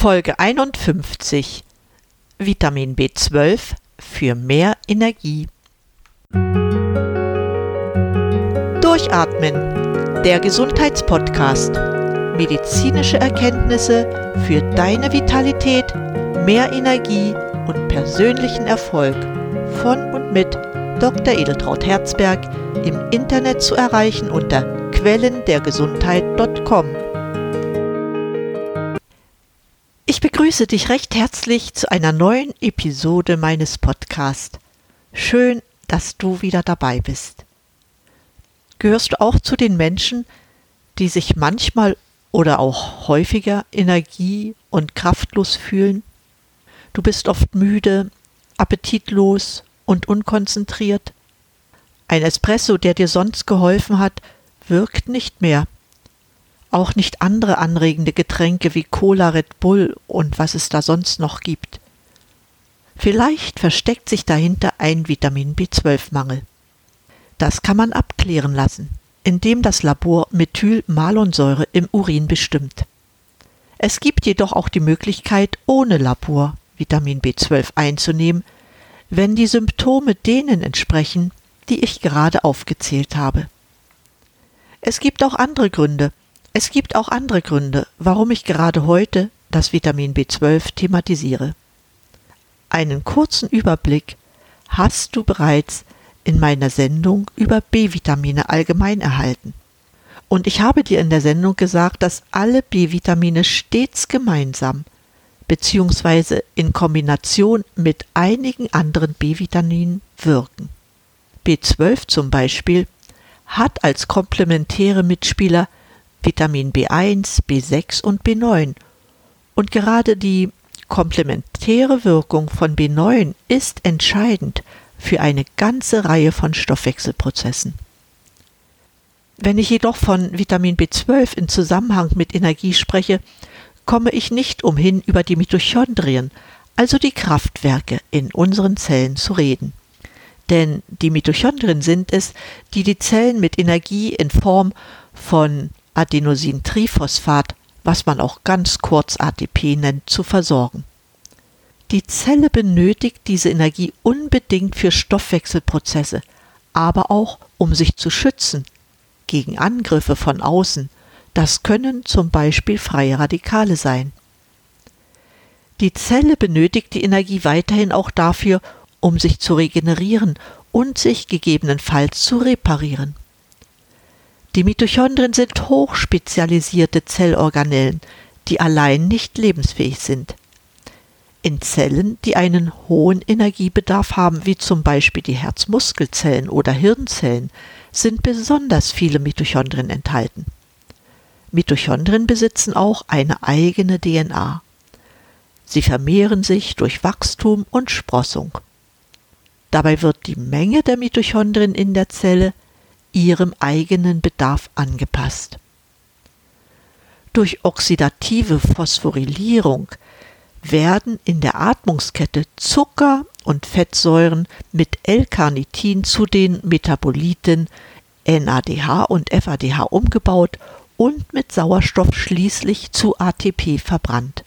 Folge 51 Vitamin B12 für mehr Energie. Durchatmen, der Gesundheitspodcast. Medizinische Erkenntnisse für deine Vitalität, mehr Energie und persönlichen Erfolg von und mit Dr. Edeltraut Herzberg im Internet zu erreichen unter quellendergesundheit.com. Ich begrüße dich recht herzlich zu einer neuen Episode meines Podcasts. Schön, dass du wieder dabei bist. Gehörst du auch zu den Menschen, die sich manchmal oder auch häufiger energie- und kraftlos fühlen? Du bist oft müde, appetitlos und unkonzentriert. Ein Espresso, der dir sonst geholfen hat, wirkt nicht mehr auch nicht andere anregende Getränke wie Cola, Red Bull und was es da sonst noch gibt. Vielleicht versteckt sich dahinter ein Vitamin B12-Mangel. Das kann man abklären lassen, indem das Labor Methylmalonsäure im Urin bestimmt. Es gibt jedoch auch die Möglichkeit, ohne Labor Vitamin B12 einzunehmen, wenn die Symptome denen entsprechen, die ich gerade aufgezählt habe. Es gibt auch andere Gründe, es gibt auch andere Gründe, warum ich gerade heute das Vitamin B12 thematisiere. Einen kurzen Überblick hast du bereits in meiner Sendung über B-Vitamine allgemein erhalten. Und ich habe dir in der Sendung gesagt, dass alle B-Vitamine stets gemeinsam bzw. in Kombination mit einigen anderen B-Vitaminen wirken. B12 zum Beispiel hat als komplementäre Mitspieler Vitamin B1, B6 und B9. Und gerade die komplementäre Wirkung von B9 ist entscheidend für eine ganze Reihe von Stoffwechselprozessen. Wenn ich jedoch von Vitamin B12 in Zusammenhang mit Energie spreche, komme ich nicht umhin, über die Mitochondrien, also die Kraftwerke in unseren Zellen zu reden. Denn die Mitochondrien sind es, die die Zellen mit Energie in Form von Adenosintriphosphat, was man auch ganz kurz ATP nennt, zu versorgen. Die Zelle benötigt diese Energie unbedingt für Stoffwechselprozesse, aber auch um sich zu schützen gegen Angriffe von außen. Das können zum Beispiel freie Radikale sein. Die Zelle benötigt die Energie weiterhin auch dafür, um sich zu regenerieren und sich gegebenenfalls zu reparieren. Die Mitochondrien sind hochspezialisierte Zellorganellen, die allein nicht lebensfähig sind. In Zellen, die einen hohen Energiebedarf haben, wie zum Beispiel die Herzmuskelzellen oder Hirnzellen, sind besonders viele Mitochondrien enthalten. Mitochondrien besitzen auch eine eigene DNA. Sie vermehren sich durch Wachstum und Sprossung. Dabei wird die Menge der Mitochondrien in der Zelle ihrem eigenen Bedarf angepasst. Durch oxidative Phosphorylierung werden in der Atmungskette Zucker und Fettsäuren mit L-Carnitin zu den Metaboliten NADH und FADH umgebaut und mit Sauerstoff schließlich zu ATP verbrannt.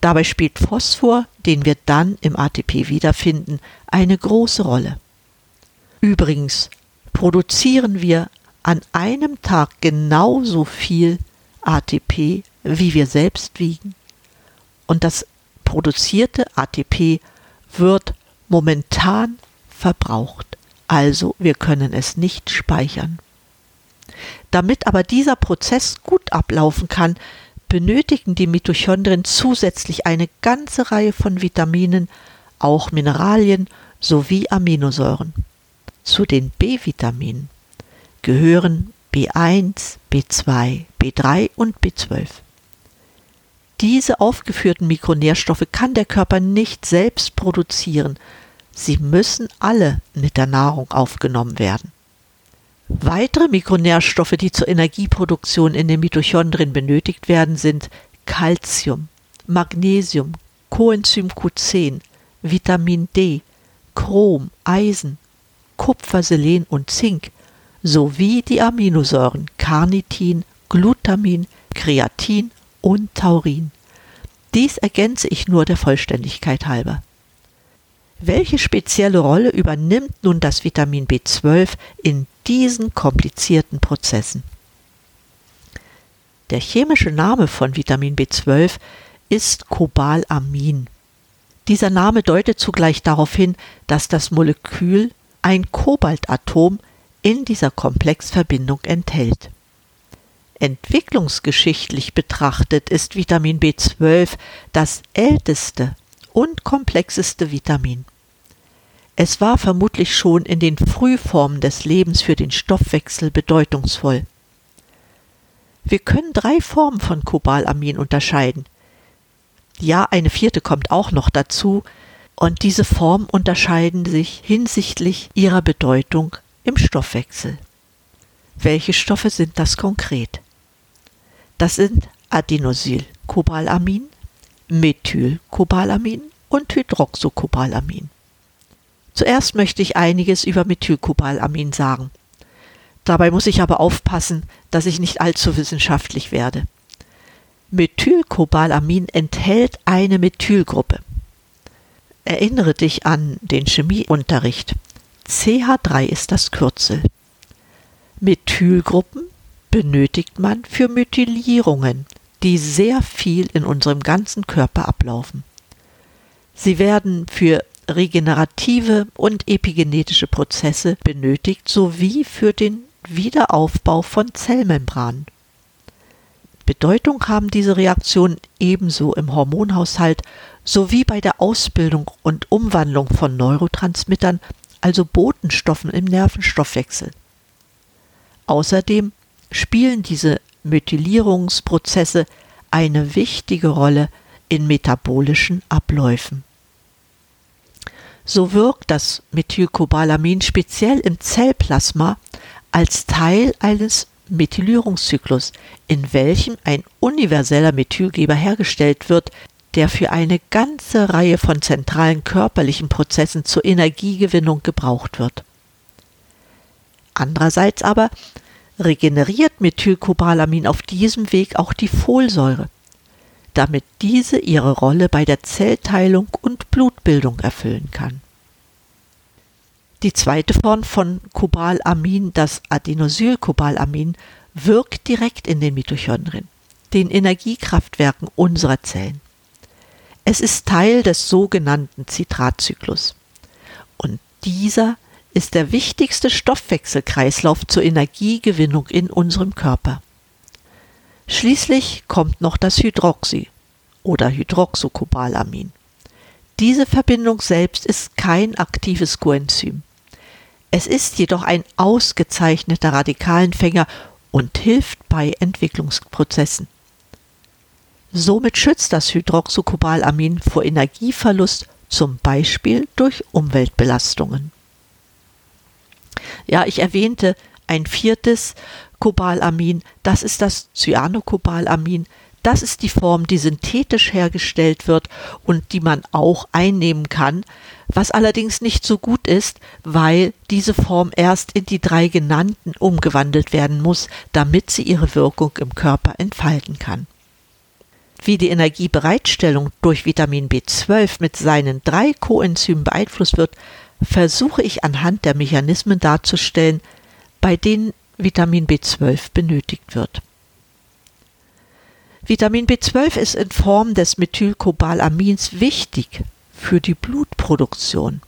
Dabei spielt Phosphor, den wir dann im ATP wiederfinden, eine große Rolle. Übrigens produzieren wir an einem Tag genauso viel ATP, wie wir selbst wiegen. Und das produzierte ATP wird momentan verbraucht. Also wir können es nicht speichern. Damit aber dieser Prozess gut ablaufen kann, benötigen die Mitochondrien zusätzlich eine ganze Reihe von Vitaminen, auch Mineralien sowie Aminosäuren. Zu den B-Vitaminen gehören B1, B2, B3 und B12. Diese aufgeführten Mikronährstoffe kann der Körper nicht selbst produzieren. Sie müssen alle mit der Nahrung aufgenommen werden. Weitere Mikronährstoffe, die zur Energieproduktion in den Mitochondrien benötigt werden, sind Calcium, Magnesium, Coenzym Q10, Vitamin D, Chrom, Eisen, Kupfer, Selen und Zink sowie die Aminosäuren Carnitin, Glutamin, Kreatin und Taurin. Dies ergänze ich nur der Vollständigkeit halber. Welche spezielle Rolle übernimmt nun das Vitamin B12 in diesen komplizierten Prozessen? Der chemische Name von Vitamin B12 ist Cobalamin. Dieser Name deutet zugleich darauf hin, dass das Molekül ein Kobaltatom in dieser Komplexverbindung enthält. Entwicklungsgeschichtlich betrachtet ist Vitamin B12 das älteste und komplexeste Vitamin. Es war vermutlich schon in den Frühformen des Lebens für den Stoffwechsel bedeutungsvoll. Wir können drei Formen von Cobalamin unterscheiden. Ja, eine vierte kommt auch noch dazu, und diese Formen unterscheiden sich hinsichtlich ihrer Bedeutung im Stoffwechsel. Welche Stoffe sind das konkret? Das sind Adenosylcobalamin, Methylcobalamin und Hydroxocobalamin. Zuerst möchte ich einiges über Methylcobalamin sagen. Dabei muss ich aber aufpassen, dass ich nicht allzu wissenschaftlich werde. Methylcobalamin enthält eine Methylgruppe. Erinnere dich an den Chemieunterricht. CH3 ist das Kürzel. Methylgruppen benötigt man für Methylierungen, die sehr viel in unserem ganzen Körper ablaufen. Sie werden für regenerative und epigenetische Prozesse benötigt sowie für den Wiederaufbau von Zellmembranen. Bedeutung haben diese Reaktionen ebenso im Hormonhaushalt sowie bei der Ausbildung und Umwandlung von Neurotransmittern, also Botenstoffen im Nervenstoffwechsel. Außerdem spielen diese Methylierungsprozesse eine wichtige Rolle in metabolischen Abläufen. So wirkt das Methylcobalamin speziell im Zellplasma als Teil eines Methylierungszyklus, in welchem ein universeller Methylgeber hergestellt wird, der für eine ganze Reihe von zentralen körperlichen Prozessen zur Energiegewinnung gebraucht wird. Andererseits aber regeneriert Methylcobalamin auf diesem Weg auch die Folsäure, damit diese ihre Rolle bei der Zellteilung und Blutbildung erfüllen kann. Die zweite Form von Cobalamin, das Adenosylcobalamin, wirkt direkt in den Mitochondrien, den Energiekraftwerken unserer Zellen. Es ist Teil des sogenannten Zitratzyklus. Und dieser ist der wichtigste Stoffwechselkreislauf zur Energiegewinnung in unserem Körper. Schließlich kommt noch das Hydroxy oder Hydroxocobalamin. Diese Verbindung selbst ist kein aktives Coenzym. Es ist jedoch ein ausgezeichneter Radikalenfänger und hilft bei Entwicklungsprozessen. Somit schützt das Hydroxocobalamin vor Energieverlust, zum Beispiel durch Umweltbelastungen. Ja, ich erwähnte ein viertes Cobalamin, das ist das Cyanocobalamin. Das ist die Form, die synthetisch hergestellt wird und die man auch einnehmen kann, was allerdings nicht so gut ist, weil diese Form erst in die drei genannten umgewandelt werden muss, damit sie ihre Wirkung im Körper entfalten kann. Wie die Energiebereitstellung durch Vitamin B12 mit seinen drei Coenzymen beeinflusst wird, versuche ich anhand der Mechanismen darzustellen, bei denen Vitamin B12 benötigt wird. Vitamin B12 ist in Form des Methylcobalamins wichtig für die Blutproduktion.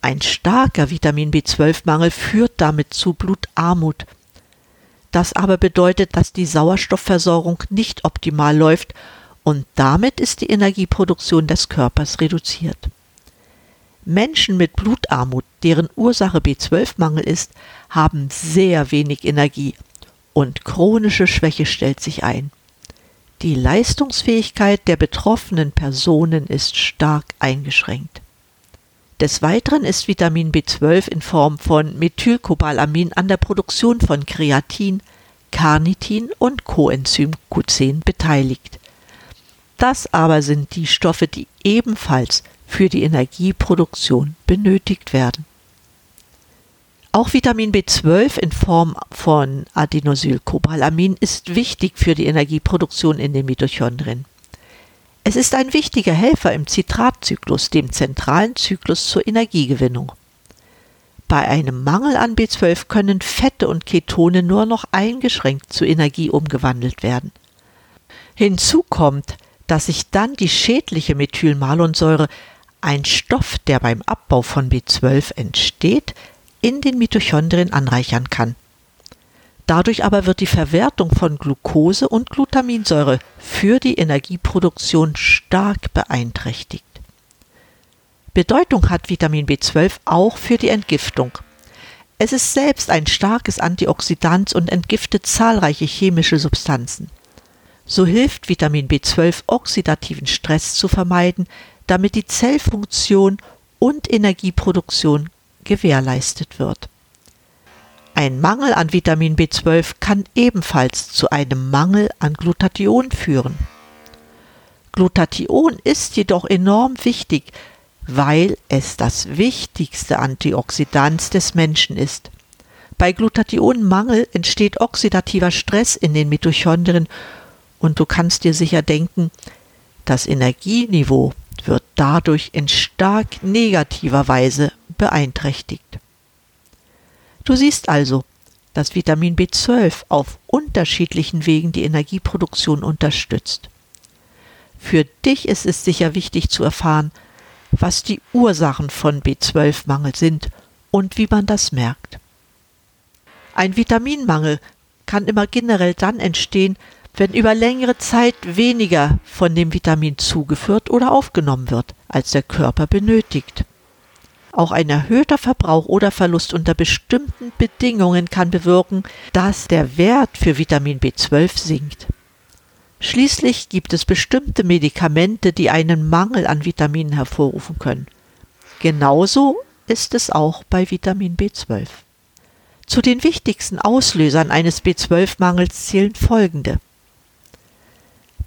Ein starker Vitamin B12-Mangel führt damit zu Blutarmut. Das aber bedeutet, dass die Sauerstoffversorgung nicht optimal läuft und damit ist die Energieproduktion des Körpers reduziert. Menschen mit Blutarmut, deren Ursache B12-Mangel ist, haben sehr wenig Energie und chronische Schwäche stellt sich ein. Die Leistungsfähigkeit der betroffenen Personen ist stark eingeschränkt. Des Weiteren ist Vitamin B12 in Form von Methylcobalamin an der Produktion von Kreatin, Carnitin und Coenzym Q10 beteiligt. Das aber sind die Stoffe, die ebenfalls für die Energieproduktion benötigt werden. Auch Vitamin B12 in Form von Adenosylcobalamin ist wichtig für die Energieproduktion in den Mitochondrien. Es ist ein wichtiger Helfer im Zitratzyklus, dem zentralen Zyklus zur Energiegewinnung. Bei einem Mangel an B12 können Fette und Ketone nur noch eingeschränkt zu Energie umgewandelt werden. Hinzu kommt, dass sich dann die schädliche Methylmalonsäure, ein Stoff, der beim Abbau von B12 entsteht, in den Mitochondrien anreichern kann. Dadurch aber wird die Verwertung von Glucose und Glutaminsäure für die Energieproduktion stark beeinträchtigt. Bedeutung hat Vitamin B12 auch für die Entgiftung. Es ist selbst ein starkes Antioxidant und entgiftet zahlreiche chemische Substanzen. So hilft Vitamin B12 oxidativen Stress zu vermeiden, damit die Zellfunktion und Energieproduktion gewährleistet wird. Ein Mangel an Vitamin B12 kann ebenfalls zu einem Mangel an Glutathion führen. Glutathion ist jedoch enorm wichtig, weil es das wichtigste Antioxidant des Menschen ist. Bei Glutathionmangel entsteht oxidativer Stress in den Mitochondrien und du kannst dir sicher denken, das Energieniveau wird dadurch in stark negativer Weise beeinträchtigt. Du siehst also, dass Vitamin B12 auf unterschiedlichen Wegen die Energieproduktion unterstützt. Für dich ist es sicher wichtig zu erfahren, was die Ursachen von B12-Mangel sind und wie man das merkt. Ein Vitaminmangel kann immer generell dann entstehen, wenn über längere Zeit weniger von dem Vitamin zugeführt oder aufgenommen wird, als der Körper benötigt. Auch ein erhöhter Verbrauch oder Verlust unter bestimmten Bedingungen kann bewirken, dass der Wert für Vitamin B12 sinkt. Schließlich gibt es bestimmte Medikamente, die einen Mangel an Vitaminen hervorrufen können. Genauso ist es auch bei Vitamin B12. Zu den wichtigsten Auslösern eines B12-Mangels zählen folgende.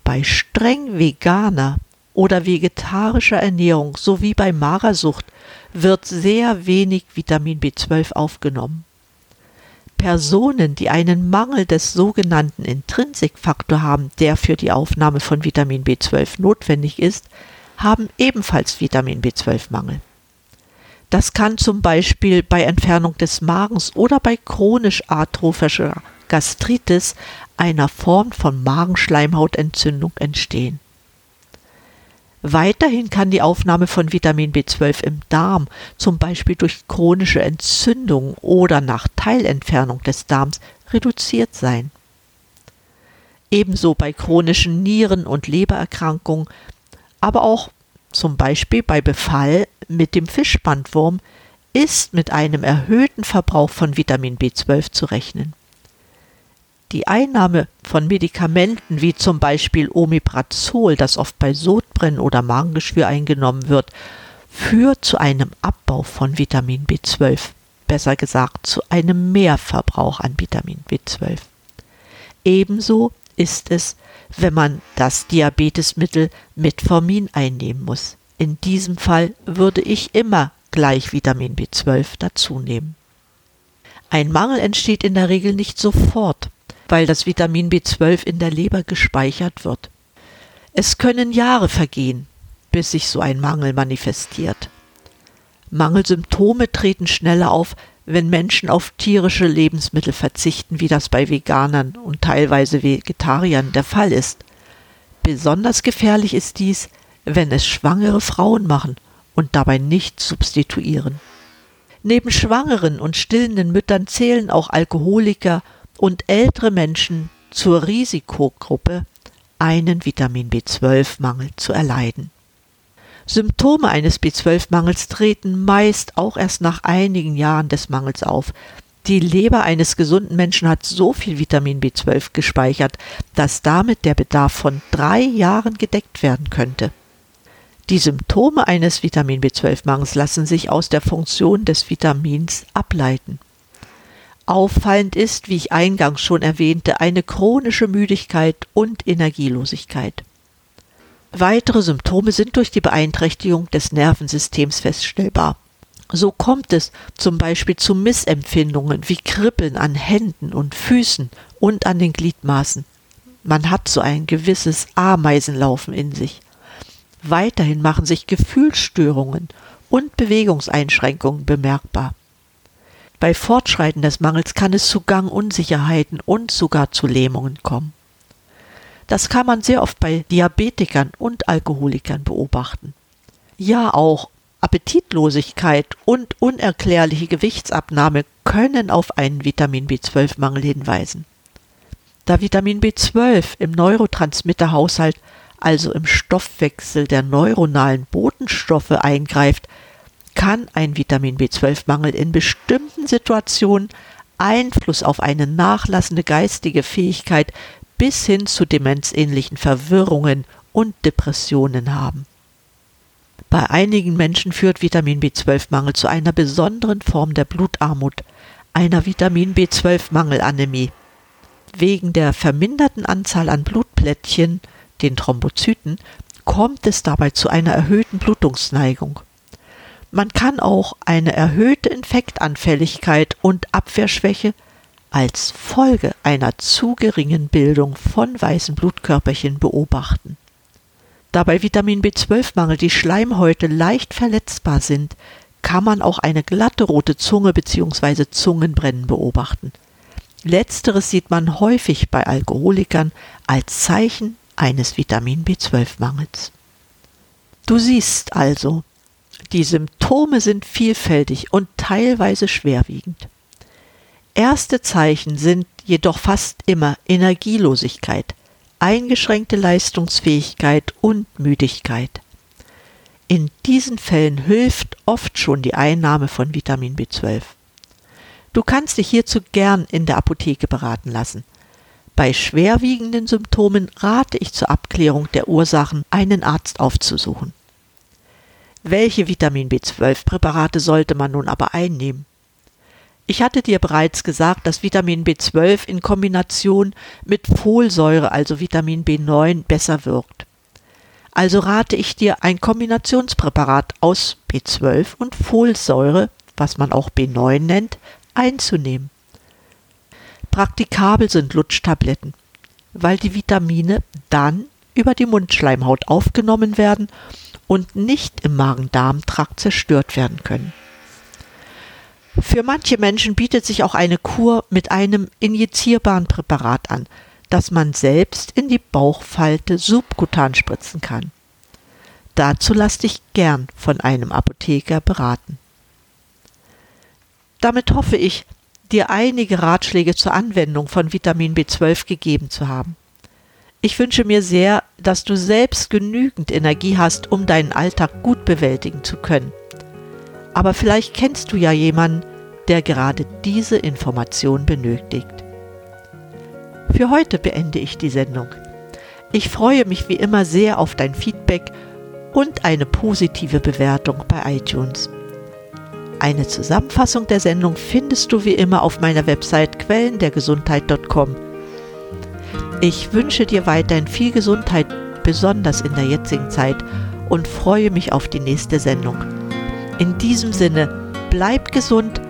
Bei streng veganer oder vegetarischer Ernährung sowie bei Magersucht wird sehr wenig Vitamin B12 aufgenommen. Personen, die einen Mangel des sogenannten Intrinsikfaktor haben, der für die Aufnahme von Vitamin B12 notwendig ist, haben ebenfalls Vitamin B12-Mangel. Das kann zum Beispiel bei Entfernung des Magens oder bei chronisch atrophischer Gastritis, einer Form von Magenschleimhautentzündung, entstehen. Weiterhin kann die Aufnahme von Vitamin B12 im Darm, zum Beispiel durch chronische Entzündung oder nach Teilentfernung des Darms, reduziert sein. Ebenso bei chronischen Nieren- und Lebererkrankungen, aber auch zum Beispiel bei Befall mit dem Fischbandwurm ist mit einem erhöhten Verbrauch von Vitamin B12 zu rechnen. Die Einnahme von Medikamenten wie zum Beispiel Omeprazol, das oft bei Sodbrennen oder Magengeschwür eingenommen wird, führt zu einem Abbau von Vitamin B12, besser gesagt zu einem Mehrverbrauch an Vitamin B12. Ebenso ist es, wenn man das Diabetesmittel Metformin einnehmen muss. In diesem Fall würde ich immer gleich Vitamin B12 dazu nehmen. Ein Mangel entsteht in der Regel nicht sofort, weil das Vitamin B12 in der Leber gespeichert wird. Es können Jahre vergehen, bis sich so ein Mangel manifestiert. Mangelsymptome treten schneller auf, wenn Menschen auf tierische Lebensmittel verzichten, wie das bei Veganern und teilweise Vegetariern der Fall ist. Besonders gefährlich ist dies, wenn es schwangere Frauen machen und dabei nicht substituieren. Neben schwangeren und stillenden Müttern zählen auch Alkoholiker und ältere Menschen zur Risikogruppe, einen Vitamin B12-Mangel zu erleiden. Symptome eines B12-Mangels treten meist auch erst nach einigen Jahren des Mangels auf. Die Leber eines gesunden Menschen hat so viel Vitamin B12 gespeichert, dass damit der Bedarf von drei Jahren gedeckt werden könnte. Die Symptome eines Vitamin B12-Mangels lassen sich aus der Funktion des Vitamins ableiten. Auffallend ist, wie ich eingangs schon erwähnte, eine chronische Müdigkeit und Energielosigkeit. Weitere Symptome sind durch die Beeinträchtigung des Nervensystems feststellbar. So kommt es zum Beispiel zu Missempfindungen wie Kribbeln an Händen und Füßen und an den Gliedmaßen. Man hat so ein gewisses Ameisenlaufen in sich. Weiterhin machen sich Gefühlsstörungen und Bewegungseinschränkungen bemerkbar. Bei Fortschreiten des Mangels kann es zu Gangunsicherheiten und sogar zu Lähmungen kommen. Das kann man sehr oft bei Diabetikern und Alkoholikern beobachten. Ja, auch Appetitlosigkeit und unerklärliche Gewichtsabnahme können auf einen Vitamin B12-Mangel hinweisen. Da Vitamin B12 im Neurotransmitterhaushalt, also im Stoffwechsel der neuronalen Botenstoffe eingreift, kann ein Vitamin B12-Mangel in bestimmten Situationen Einfluss auf eine nachlassende geistige Fähigkeit bis hin zu demenzähnlichen Verwirrungen und Depressionen haben. Bei einigen Menschen führt Vitamin B12-Mangel zu einer besonderen Form der Blutarmut, einer Vitamin B12-Mangelanämie. Wegen der verminderten Anzahl an Blutplättchen, den Thrombozyten, kommt es dabei zu einer erhöhten Blutungsneigung. Man kann auch eine erhöhte Infektanfälligkeit und Abwehrschwäche als Folge einer zu geringen Bildung von weißen Blutkörperchen beobachten. Da bei Vitamin B12-Mangel die Schleimhäute leicht verletzbar sind, kann man auch eine glatte rote Zunge bzw. Zungenbrennen beobachten. Letzteres sieht man häufig bei Alkoholikern als Zeichen eines Vitamin B12-Mangels. Du siehst also, die Symptome sind vielfältig und teilweise schwerwiegend. Erste Zeichen sind jedoch fast immer Energielosigkeit, eingeschränkte Leistungsfähigkeit und Müdigkeit. In diesen Fällen hilft oft schon die Einnahme von Vitamin B12. Du kannst dich hierzu gern in der Apotheke beraten lassen. Bei schwerwiegenden Symptomen rate ich zur Abklärung der Ursachen, einen Arzt aufzusuchen. Welche Vitamin B12-Präparate sollte man nun aber einnehmen? Ich hatte dir bereits gesagt, dass Vitamin B12 in Kombination mit Folsäure, also Vitamin B9, besser wirkt. Also rate ich dir ein Kombinationspräparat aus B12 und Folsäure, was man auch B9 nennt, einzunehmen. Praktikabel sind Lutschtabletten, weil die Vitamine dann über die Mundschleimhaut aufgenommen werden und nicht im Magen-Darm-Trakt zerstört werden können. Für manche Menschen bietet sich auch eine Kur mit einem injizierbaren Präparat an, das man selbst in die Bauchfalte subkutan spritzen kann. Dazu lass dich gern von einem Apotheker beraten. Damit hoffe ich, dir einige Ratschläge zur Anwendung von Vitamin B12 gegeben zu haben. Ich wünsche mir sehr, dass du selbst genügend Energie hast, um deinen Alltag gut bewältigen zu können. Aber vielleicht kennst du ja jemanden, der gerade diese Information benötigt. Für heute beende ich die Sendung. Ich freue mich wie immer sehr auf dein Feedback und eine positive Bewertung bei iTunes. Eine Zusammenfassung der Sendung findest du wie immer auf meiner Website quellendergesundheit.com. Ich wünsche dir weiterhin viel Gesundheit, besonders in der jetzigen Zeit, und freue mich auf die nächste Sendung. In diesem Sinne, bleib gesund,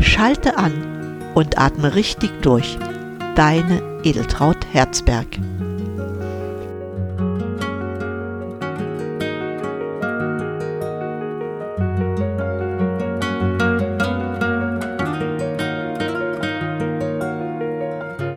schalte an und atme richtig durch. Deine Edeltraut Herzberg.